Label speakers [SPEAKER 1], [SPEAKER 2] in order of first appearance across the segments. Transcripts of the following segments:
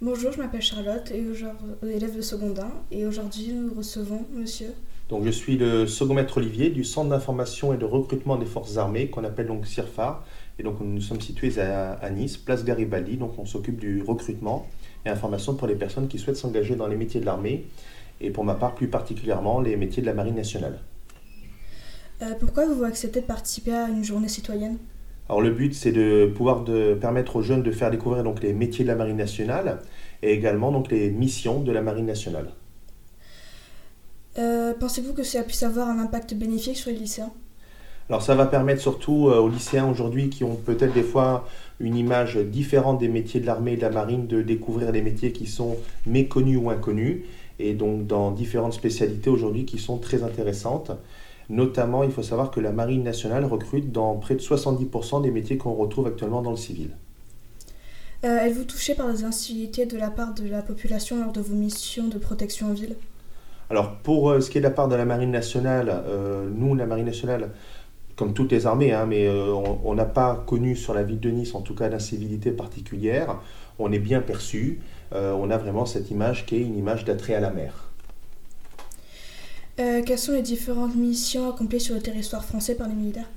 [SPEAKER 1] Bonjour, je m'appelle Charlotte, et élève de secondaire, et aujourd'hui nous recevons monsieur.
[SPEAKER 2] Donc je suis le second maître Olivier du Centre d'information et de recrutement des forces armées qu'on appelle donc CIRFAR. Et donc nous sommes situés à, Nice, place Garibaldi, donc on s'occupe du recrutement et information pour les personnes qui souhaitent s'engager dans les métiers de l'armée, et pour ma part plus particulièrement les métiers de la Marine nationale.
[SPEAKER 1] Euh, pourquoi vous acceptez de participer à une journée citoyenne?
[SPEAKER 2] Alors le but, c'est de pouvoir de permettre aux jeunes de faire découvrir donc les métiers de la Marine nationale et également donc les missions de la Marine nationale.
[SPEAKER 1] Euh, pensez-vous que ça puisse avoir un impact bénéfique sur les lycéens?
[SPEAKER 2] Alors ça va permettre surtout euh, aux lycéens aujourd'hui qui ont peut-être des fois une image différente des métiers de l'armée et de la marine de découvrir des métiers qui sont méconnus ou inconnus et donc dans différentes spécialités aujourd'hui qui sont très intéressantes. Notamment, il faut savoir que la Marine nationale recrute dans près de 70% des métiers qu'on retrouve actuellement dans le civil.
[SPEAKER 1] Euh, Êtes-vous touché par des incivilités de la part de la population lors de vos missions de protection en ville?
[SPEAKER 2] Alors, pour euh, ce qui est de la part de la Marine nationale, euh, nous, la Marine nationale, comme toutes les armées, hein, mais on n'a pas connu sur la ville de Nice, en tout cas, d'incivilité particulière. On est bien perçu. on a vraiment cette image qui est une image d'attrait à la mer.
[SPEAKER 1] Euh, quelles sont les différentes missions accomplies sur le territoire français par les militaires?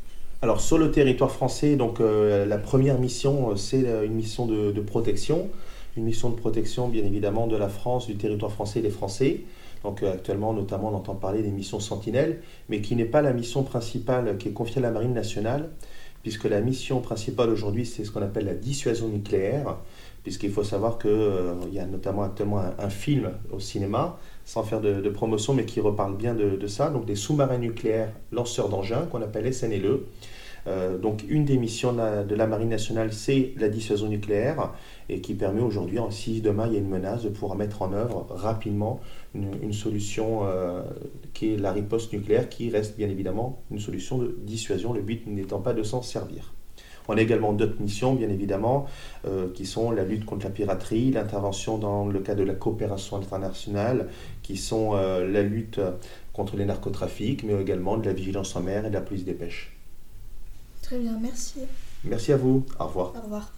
[SPEAKER 2] Alors sur le territoire français, donc euh, la première mission, euh, c'est une mission de, protection, une mission de protection bien évidemment de la France, du territoire français et des Français. Donc actuellement, notamment, on entend parler des missions Sentinelles, mais qui n'est pas la mission principale qui est confiée à la Marine nationale, puisque la mission principale aujourd'hui, c'est ce qu'on appelle la dissuasion nucléaire, puisqu'il faut savoir qu'il euh, y a notamment actuellement un, film au cinéma, sans faire de, promotion, mais qui reparle bien de, ça, donc des sous-marins nucléaires lanceurs d'engins, qu'on appelle SNLE. Euh, donc une des missions de la, Marine nationale, c'est la dissuasion nucléaire, et qui permet aujourd'hui, si demain il y a une menace, de pouvoir mettre en œuvre rapidement une, solution euh, qui est la riposte nucléaire, qui reste bien évidemment une solution de dissuasion, le but n'étant pas de s'en servir. On a également d'autres missions, bien évidemment, euh, qui sont la lutte contre la piraterie, l'intervention dans le cadre de la coopération internationale, qui sont la lutte contre les narcotrafics, mais également de la vigilance en mer et de la police des pêches.
[SPEAKER 1] Très bien, merci.
[SPEAKER 2] Merci à vous. Au revoir.
[SPEAKER 1] Au revoir.